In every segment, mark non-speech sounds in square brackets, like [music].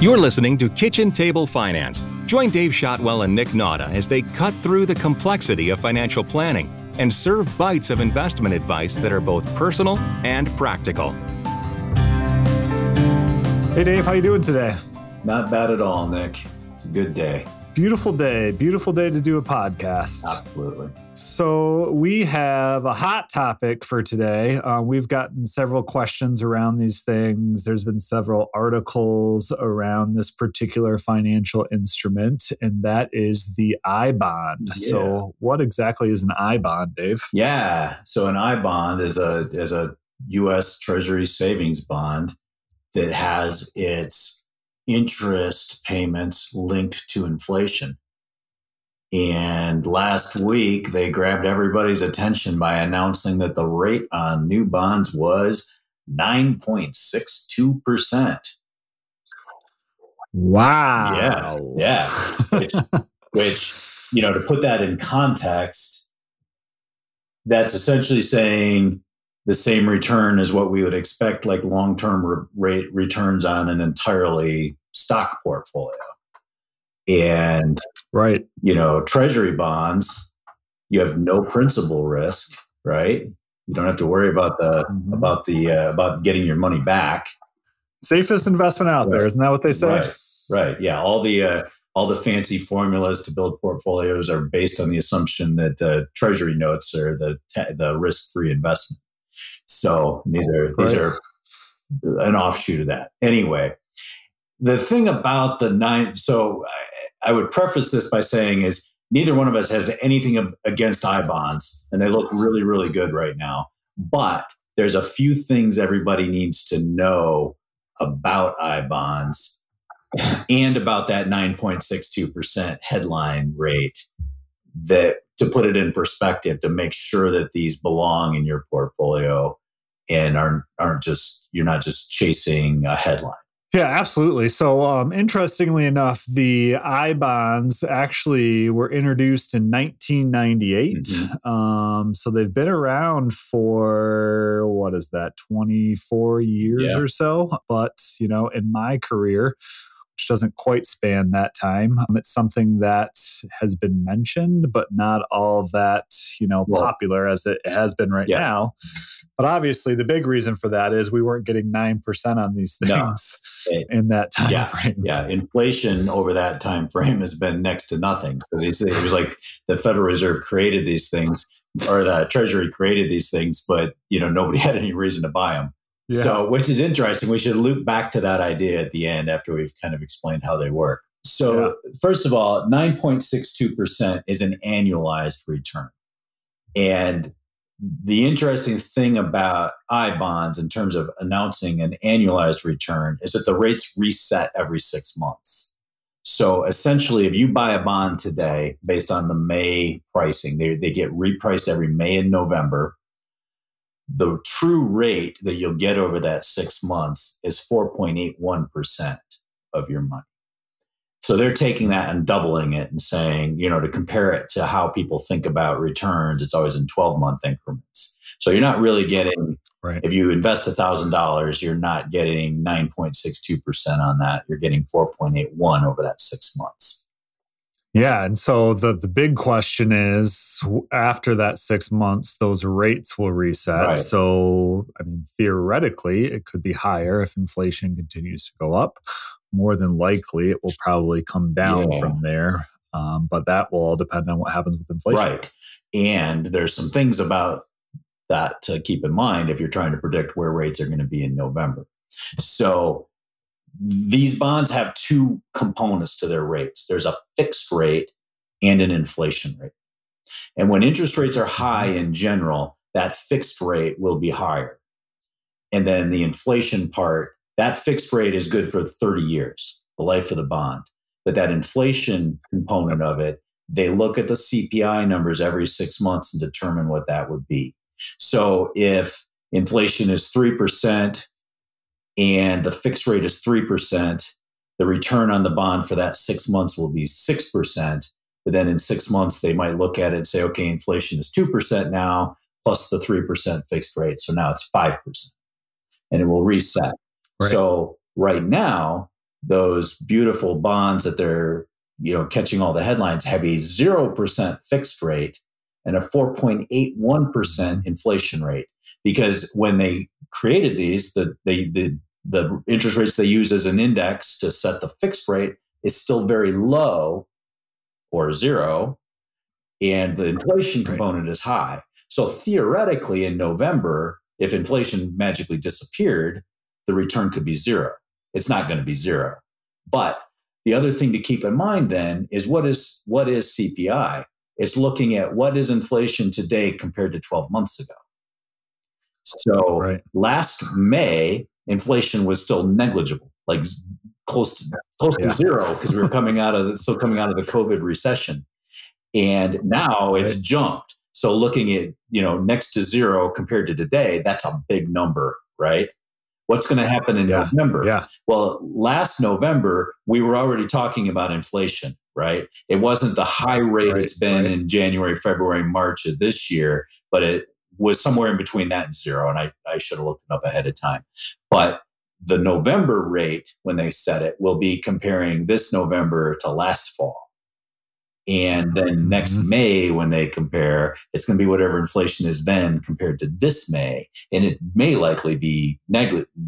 You're listening to Kitchen Table Finance. Join Dave Shotwell and Nick Nauta as they cut through the complexity of financial planning and serve bites of investment advice that are both personal and practical. Hey Dave, how you doing today? Not bad at all, Nick. It's a good day. Beautiful day. Beautiful day to do a podcast. Absolutely. So, we have a hot topic for today. Uh, we've gotten several questions around these things. There's been several articles around this particular financial instrument, and that is the I bond. Yeah. So, what exactly is an I bond, Dave? Yeah. So, an I bond is a, is a U.S. Treasury savings bond that has its interest payments linked to inflation. And last week, they grabbed everybody's attention by announcing that the rate on new bonds was 9.62%. Wow. Yeah. Yeah. Which, [laughs] which, you know, to put that in context, that's essentially saying the same return as what we would expect, like long term rate returns on an entirely stock portfolio. And, right, you know, treasury bonds, you have no principal risk, right? You don't have to worry about the mm-hmm. about the uh, about getting your money back. Safest investment out right. there, isn't that what they say? Right. right. Yeah. All the uh, all the fancy formulas to build portfolios are based on the assumption that uh, treasury notes are the the risk free investment. So these are right. these are an offshoot of that. Anyway, the thing about the nine, so I, I would preface this by saying is neither one of us has anything against I bonds, and they look really really good right now. But there's a few things everybody needs to know about I bonds and about that 9.62% headline rate that to put it in perspective to make sure that these belong in your portfolio and aren't aren't just you're not just chasing a headline. Yeah, absolutely. So, um, interestingly enough, the I bonds actually were introduced in 1998. Mm-hmm. Um, so they've been around for what is that, 24 years yeah. or so. But you know, in my career, which doesn't quite span that time. Um, it's something that has been mentioned, but not all that you know well, popular as it has been right yeah. now. But obviously, the big reason for that is we weren't getting nine percent on these things no. it, in that time yeah, frame. Yeah, inflation over that time frame has been next to nothing. So it was like the Federal Reserve created these things, or the Treasury created these things, but you know nobody [laughs] had any reason to buy them. Yeah. So, which is interesting. We should loop back to that idea at the end after we've kind of explained how they work. So, yeah. first of all, 9.62% is an annualized return. And the interesting thing about I bonds in terms of announcing an annualized return is that the rates reset every six months. So essentially, if you buy a bond today based on the May pricing, they, they get repriced every May and November the true rate that you'll get over that six months is 4.81% of your money. So they're taking that and doubling it and saying, you know, to compare it to how people think about returns, it's always in 12 month increments. So you're not really getting, right. if you invest $1,000, you're not getting 9.62% on that. You're getting 4.81 over that six months. Yeah, and so the the big question is after that 6 months those rates will reset. Right. So I mean theoretically it could be higher if inflation continues to go up. More than likely it will probably come down yeah. from there. Um, but that will all depend on what happens with inflation. Right. And there's some things about that to keep in mind if you're trying to predict where rates are going to be in November. So these bonds have two components to their rates there's a fixed rate and an inflation rate. And when interest rates are high in general, that fixed rate will be higher. And then the inflation part, that fixed rate is good for 30 years, the life of the bond. But that inflation component of it, they look at the CPI numbers every six months and determine what that would be. So if inflation is 3%, and the fixed rate is 3%, the return on the bond for that six months will be 6%. But then in six months, they might look at it and say, okay, inflation is 2% now, plus the 3% fixed rate. So now it's 5%. And it will reset. Right. So right now, those beautiful bonds that they're you know catching all the headlines have a 0% fixed rate and a 4.81% inflation rate because when they created these the they the the interest rates they use as an index to set the fixed rate is still very low or zero and the inflation component is high so theoretically in november if inflation magically disappeared the return could be zero it's not going to be zero but the other thing to keep in mind then is what is what is CPI? It's looking at what is inflation today compared to 12 months ago. So right. last May, inflation was still negligible, like close to close yeah. to zero because we were [laughs] coming out of the, still coming out of the COVID recession, and now it's jumped. So looking at you know next to zero compared to today, that's a big number, right? What's going to happen in yeah, November? Yeah. Well, last November, we were already talking about inflation, right? It wasn't the high rate right, it's been right. in January, February, March of this year, but it was somewhere in between that and zero. And I, I should have looked it up ahead of time. But the November rate, when they set it, will be comparing this November to last fall. And then next mm-hmm. May, when they compare, it's going to be whatever inflation is then compared to this May. And it may likely be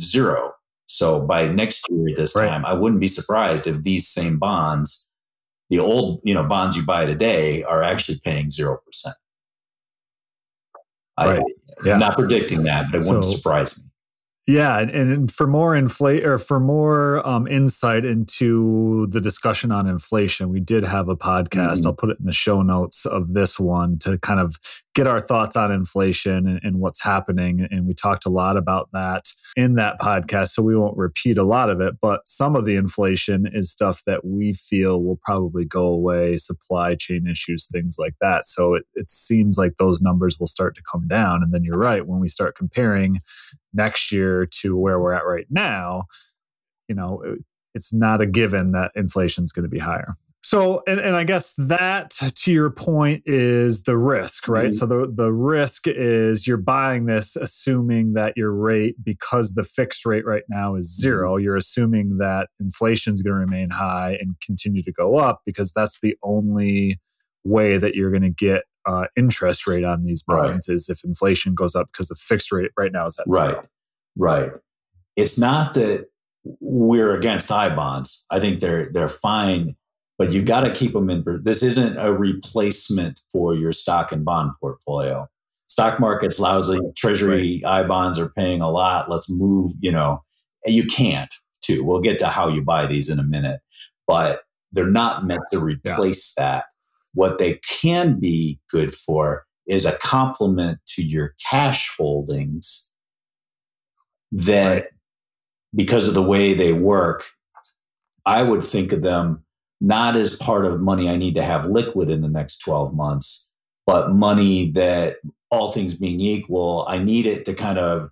zero. So by next year at this right. time, I wouldn't be surprised if these same bonds, the old you know bonds you buy today, are actually paying 0%. Right. I, yeah. not predicting that, but it wouldn't surprise me. Yeah, and, and for more inflate or for more um, insight into the discussion on inflation, we did have a podcast. Mm-hmm. I'll put it in the show notes of this one to kind of get our thoughts on inflation and, and what's happening. And we talked a lot about that in that podcast, so we won't repeat a lot of it. But some of the inflation is stuff that we feel will probably go away, supply chain issues, things like that. So it, it seems like those numbers will start to come down. And then you're right when we start comparing next year to where we're at right now, you know, it's not a given that inflation is going to be higher. So, and, and I guess that to your point is the risk, right? Mm-hmm. So the, the risk is you're buying this assuming that your rate, because the fixed rate right now is 0 mm-hmm. you're assuming that inflation is going to remain high and continue to go up because that's the only way that you're going to get uh, interest rate on these bonds right. is if inflation goes up because the fixed rate right now is at right, zero. right. It's not that we're against I bonds. I think they're they're fine, but you've got to keep them in. This isn't a replacement for your stock and bond portfolio. Stock market's lousy. Treasury right. I bonds are paying a lot. Let's move. You know, you can't. Too. We'll get to how you buy these in a minute, but they're not meant to replace yeah. that what they can be good for is a complement to your cash holdings that because of the way they work, I would think of them not as part of money I need to have liquid in the next 12 months, but money that all things being equal, I need it to kind of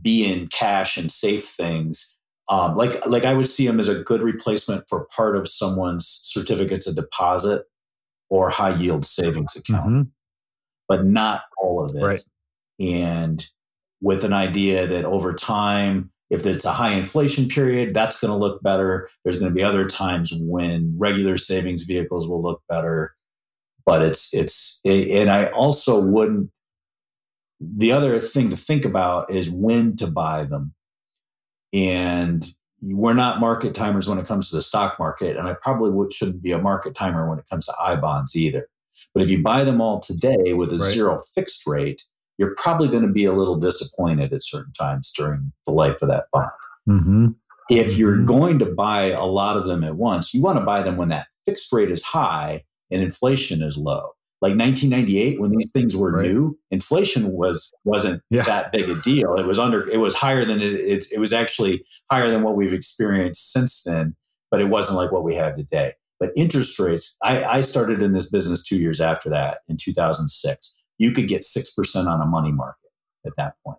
be in cash and safe things. Um, like, like I would see them as a good replacement for part of someone's certificates of deposit or high yield savings account, mm-hmm. but not all of it. Right. And with an idea that over time, if it's a high inflation period, that's going to look better. There's going to be other times when regular savings vehicles will look better. But it's, it's, it, and I also wouldn't, the other thing to think about is when to buy them. And we're not market timers when it comes to the stock market, and I probably would, shouldn't be a market timer when it comes to I bonds either. But if you buy them all today with a right. zero fixed rate, you're probably going to be a little disappointed at certain times during the life of that bond. Mm-hmm. If you're mm-hmm. going to buy a lot of them at once, you want to buy them when that fixed rate is high and inflation is low like 1998 when these things were right. new inflation was wasn't yeah. that big a deal it was under it was higher than it, it, it was actually higher than what we've experienced since then but it wasn't like what we have today but interest rates I, I started in this business two years after that in 2006 you could get 6% on a money market at that point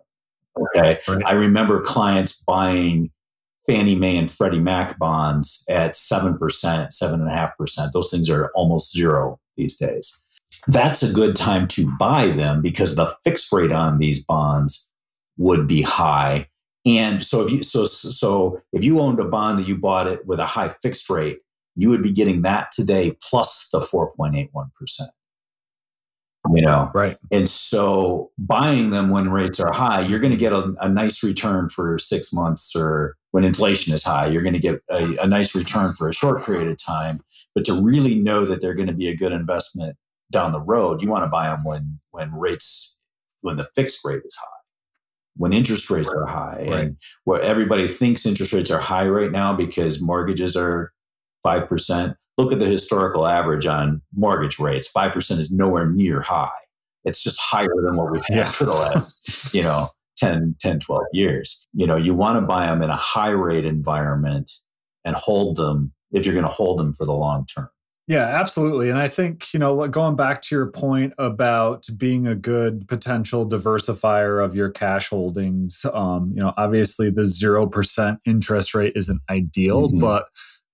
okay right. i remember clients buying Fannie Mae and Freddie Mac bonds at 7%, 7.5%. Those things are almost zero these days that's a good time to buy them because the fixed rate on these bonds would be high And so if you so so if you owned a bond that you bought it with a high fixed rate, you would be getting that today plus the 4.81%. You know, right. And so buying them when rates are high, you're going to get a, a nice return for six months or when inflation is high, you're going to get a, a nice return for a short period of time. But to really know that they're going to be a good investment down the road, you want to buy them when when rates when the fixed rate is high when interest rates are high right. and where everybody thinks interest rates are high right now because mortgages are 5%. Look at the historical average on mortgage rates. 5% is nowhere near high. It's just higher than what we've had yeah. for the last, you know, 10, 10, 12 years. You know, you want to buy them in a high rate environment and hold them if you're going to hold them for the long term. Yeah, absolutely. And I think, you know, going back to your point about being a good potential diversifier of your cash holdings, um, you know, obviously the 0% interest rate isn't ideal, mm-hmm. but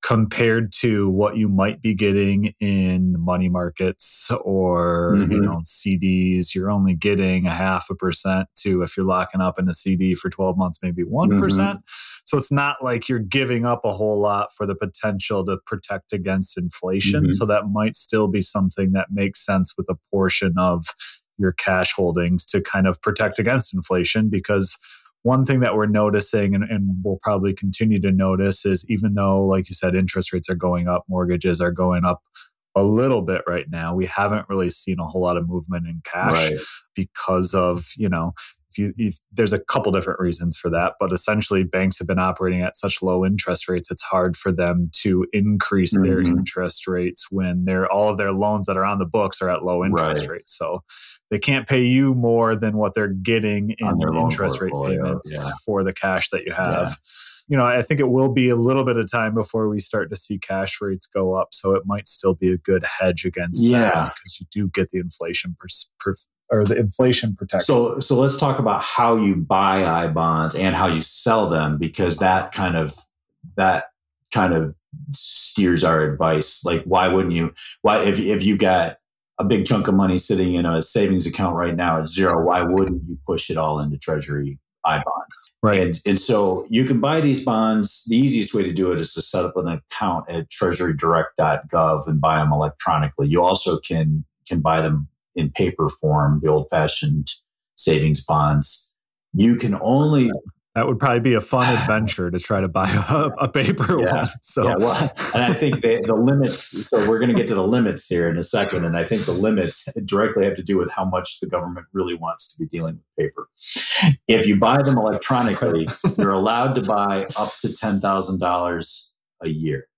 compared to what you might be getting in money markets or mm-hmm. you know CDs you're only getting a half a percent to if you're locking up in a CD for 12 months maybe one mm-hmm. so it's not like you're giving up a whole lot for the potential to protect against inflation mm-hmm. so that might still be something that makes sense with a portion of your cash holdings to kind of protect against inflation because one thing that we're noticing and, and we'll probably continue to notice is even though, like you said, interest rates are going up, mortgages are going up a little bit right now. We haven't really seen a whole lot of movement in cash right. because of, you know, if you there's a couple different reasons for that, but essentially banks have been operating at such low interest rates, it's hard for them to increase mm-hmm. their interest rates when they're all of their loans that are on the books are at low interest right. rates. So they can't pay you more than what they're getting in interest rate payments yeah. for the cash that you have. Yeah. You know, I think it will be a little bit of time before we start to see cash rates go up. So it might still be a good hedge against yeah. that because you do get the inflation per, per, or the inflation protection. So, so let's talk about how you buy I bonds and how you sell them because that kind of that kind of steers our advice. Like, why wouldn't you? Why if if you got a big chunk of money sitting in a savings account right now at zero, why wouldn't you push it all into Treasury I bonds? Right. And, and so you can buy these bonds. The easiest way to do it is to set up an account at treasurydirect.gov and buy them electronically. You also can can buy them in paper form, the old fashioned savings bonds. You can only that would probably be a fun [sighs] adventure to try to buy [laughs] a, a paper yeah. one. So, yeah, well, and I think the, the limits. So we're going to get to the limits here in a second, and I think the limits directly have to do with how much the government really wants to be dealing with paper. If you buy them electronically, [laughs] you're allowed to buy up to ten thousand dollars a year.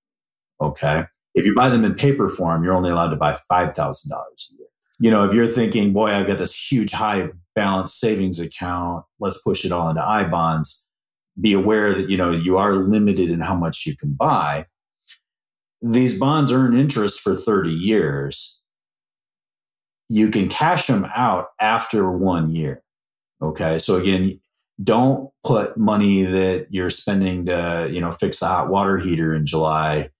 Okay. If you buy them in paper form, you're only allowed to buy five thousand dollars a year. You know, if you're thinking, boy, I've got this huge high balance savings account. Let's push it all into I bonds. Be aware that you know you are limited in how much you can buy. These bonds earn interest for 30 years. You can cash them out after one year. Okay. So again, don't put money that you're spending to, you know, fix the hot water heater in July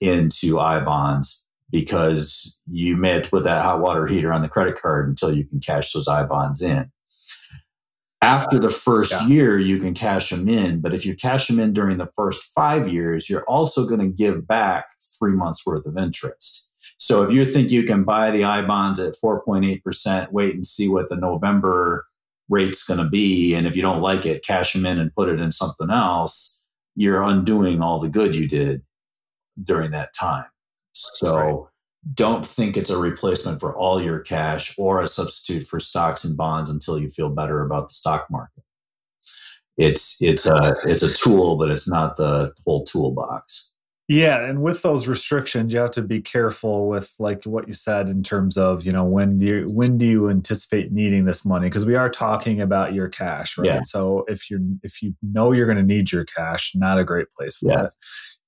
into I bonds because you may have to put that hot water heater on the credit card until you can cash those I bonds in. After the first yeah. year, you can cash them in, but if you cash them in during the first five years, you're also going to give back three months worth of interest. So if you think you can buy the I bonds at 4.8%, wait and see what the November rate's going to be. And if you don't like it, cash them in and put it in something else. You're undoing all the good you did during that time. So right. don't think it's a replacement for all your cash or a substitute for stocks and bonds until you feel better about the stock market. It's it's a it's a tool, but it's not the whole toolbox. Yeah, and with those restrictions, you have to be careful with like what you said in terms of you know when do you when do you anticipate needing this money because we are talking about your cash, right? Yeah. So if you're if you know you're going to need your cash, not a great place for yeah. it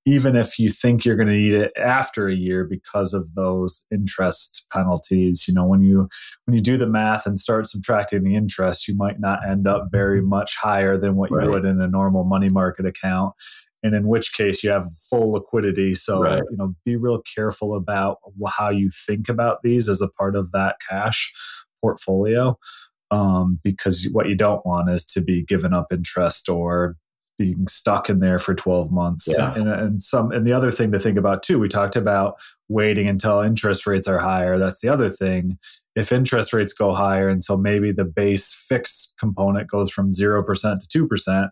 even if you think you're going to need it after a year because of those interest penalties you know when you when you do the math and start subtracting the interest you might not end up very much higher than what right. you would in a normal money market account and in which case you have full liquidity so right. you know be real careful about how you think about these as a part of that cash portfolio um, because what you don't want is to be given up interest or being stuck in there for 12 months. Yeah. And, and some and the other thing to think about too, we talked about waiting until interest rates are higher. That's the other thing. If interest rates go higher and so maybe the base fixed component goes from 0% to 2%,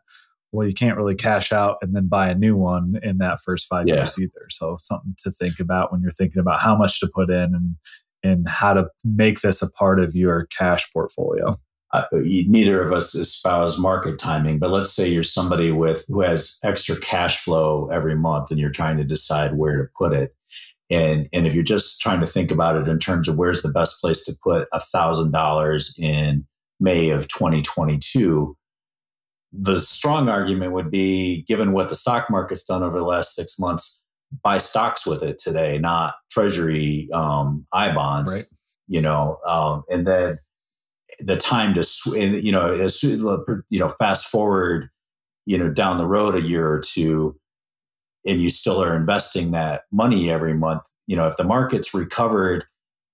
well, you can't really cash out and then buy a new one in that first five Yeah. years either. So something to think about when you're thinking about how much to put in and and how to make this a part of your cash portfolio. Uh, neither of us espouse market timing, but let's say you're somebody with who has extra cash flow every month and you're trying to decide where to put it. And, and if you're just trying to think about it in terms of where's the best place to put a thousand dollars in May of 2022, the strong argument would be given what the stock market's done over the last six months, buy stocks with it today, not treasury um, I bonds, Right. you know, um, and then the time to you know as you know fast forward you know down the road a year or two and you still are investing that money every month you know if the market's recovered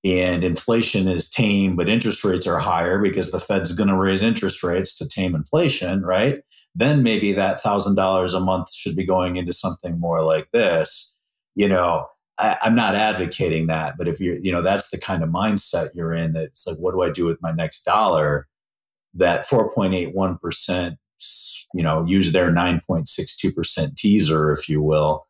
and inflation is tame but interest rates are higher because the fed's going to raise interest rates to tame inflation right? Then maybe that thousand dollars a month should be going into something more like this you know I, I'm not advocating that, but if you're, you know, that's the kind of mindset you're in. That it's like, what do I do with my next dollar? That 4.81%, you know, use their 9.62% teaser, if you will,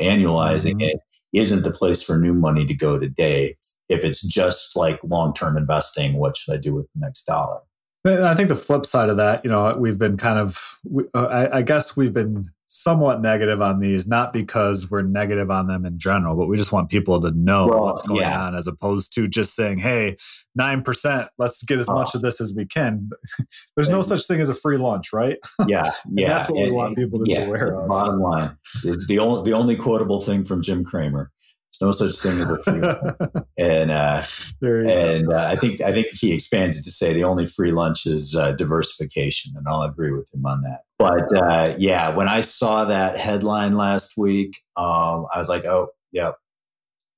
annualizing Mhm. it isn't the place for new money to go today. If it's just like long term investing, what should I do with the next dollar? I think the flip side of that, you know, we've been kind of, we- uh, I, I guess we've been somewhat negative on these, not because we're negative on them in general, but we just want people to know Well, what's going yeah. on as opposed to just saying, hey, 9%, let's get as much Oh. of this as we can. [laughs] There's no such thing as a free lunch, right? Yeah, [laughs] yeah. that's what we want people to be aware of. Bottom line, the, the only the only quotable thing from Jim Cramer: "There's no such thing as a free." lunch." [laughs] and uh, there you go. and uh, I think I think he expands it to say the only free lunch is uh, diversification, and I'll agree with him on that. But uh, yeah, when I saw that headline last week, um, I was like, oh, yeah.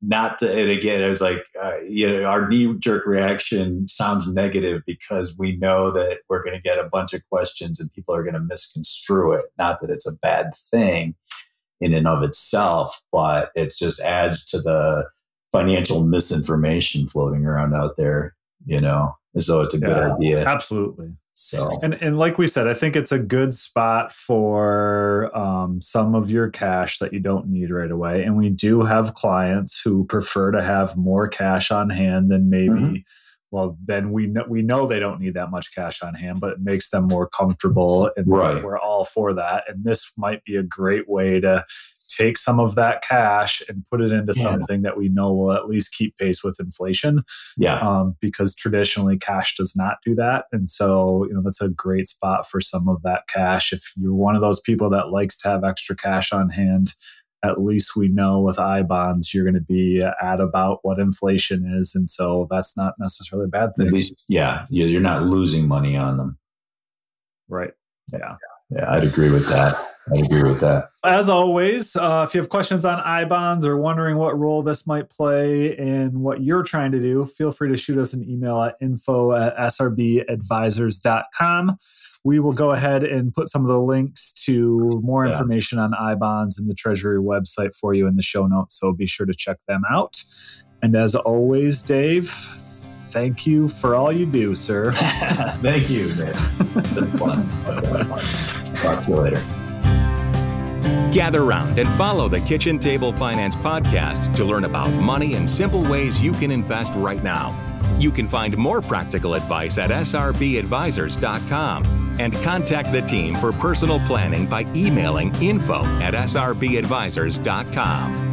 Not to, and again, I was like, uh, you know, our knee jerk reaction sounds negative because we know that we're going to get a bunch of questions and people are going to misconstrue it. Not that it's a bad thing in and of itself, but it just adds to the financial misinformation floating around out there, you know, as though it's a good Yeah. idea. Absolutely. So, And and like we said, I think it's a good spot for um, some of your cash that you don't need right away. And we do have clients who prefer to have more cash on hand than maybe. Mhm. Well, then we know we know they don't need that much cash on hand, but it makes them more comfortable, and Right. we're all for that. And this might be a great way to take some of that cash and put it into Yeah. something that we know will at least keep pace with inflation yeah. um, because traditionally cash does not do that. And so, you know, that's a great spot for some of that cash. If you're one of those people that likes to have extra cash on hand, at least we know with I bonds, you're going to be at about what inflation is. And so that's not necessarily a bad thing. At least, yeah, you- you're not losing money on them. right. Yeah. Yeah, I'd agree with that. I'd agree with that. As always, uh, if you have questions on I bonds or wondering what role this might play in what you're trying to do, feel free to shoot us an email at info at srbadvisors.com. We will go ahead and put some of the links to more Yeah. information on I bonds and the Treasury website for you in the show notes. So be sure to check them out. And as always, Dave, thank you for all you do, sir. [laughs] Thank you, man. Talk to you later. Gather round and follow the Kitchen Table Finance podcast to learn about money and simple ways you can invest right now. You can find more practical advice at srbadvisors.com and contact the team for personal planning by emailing info at srbadvisors.com.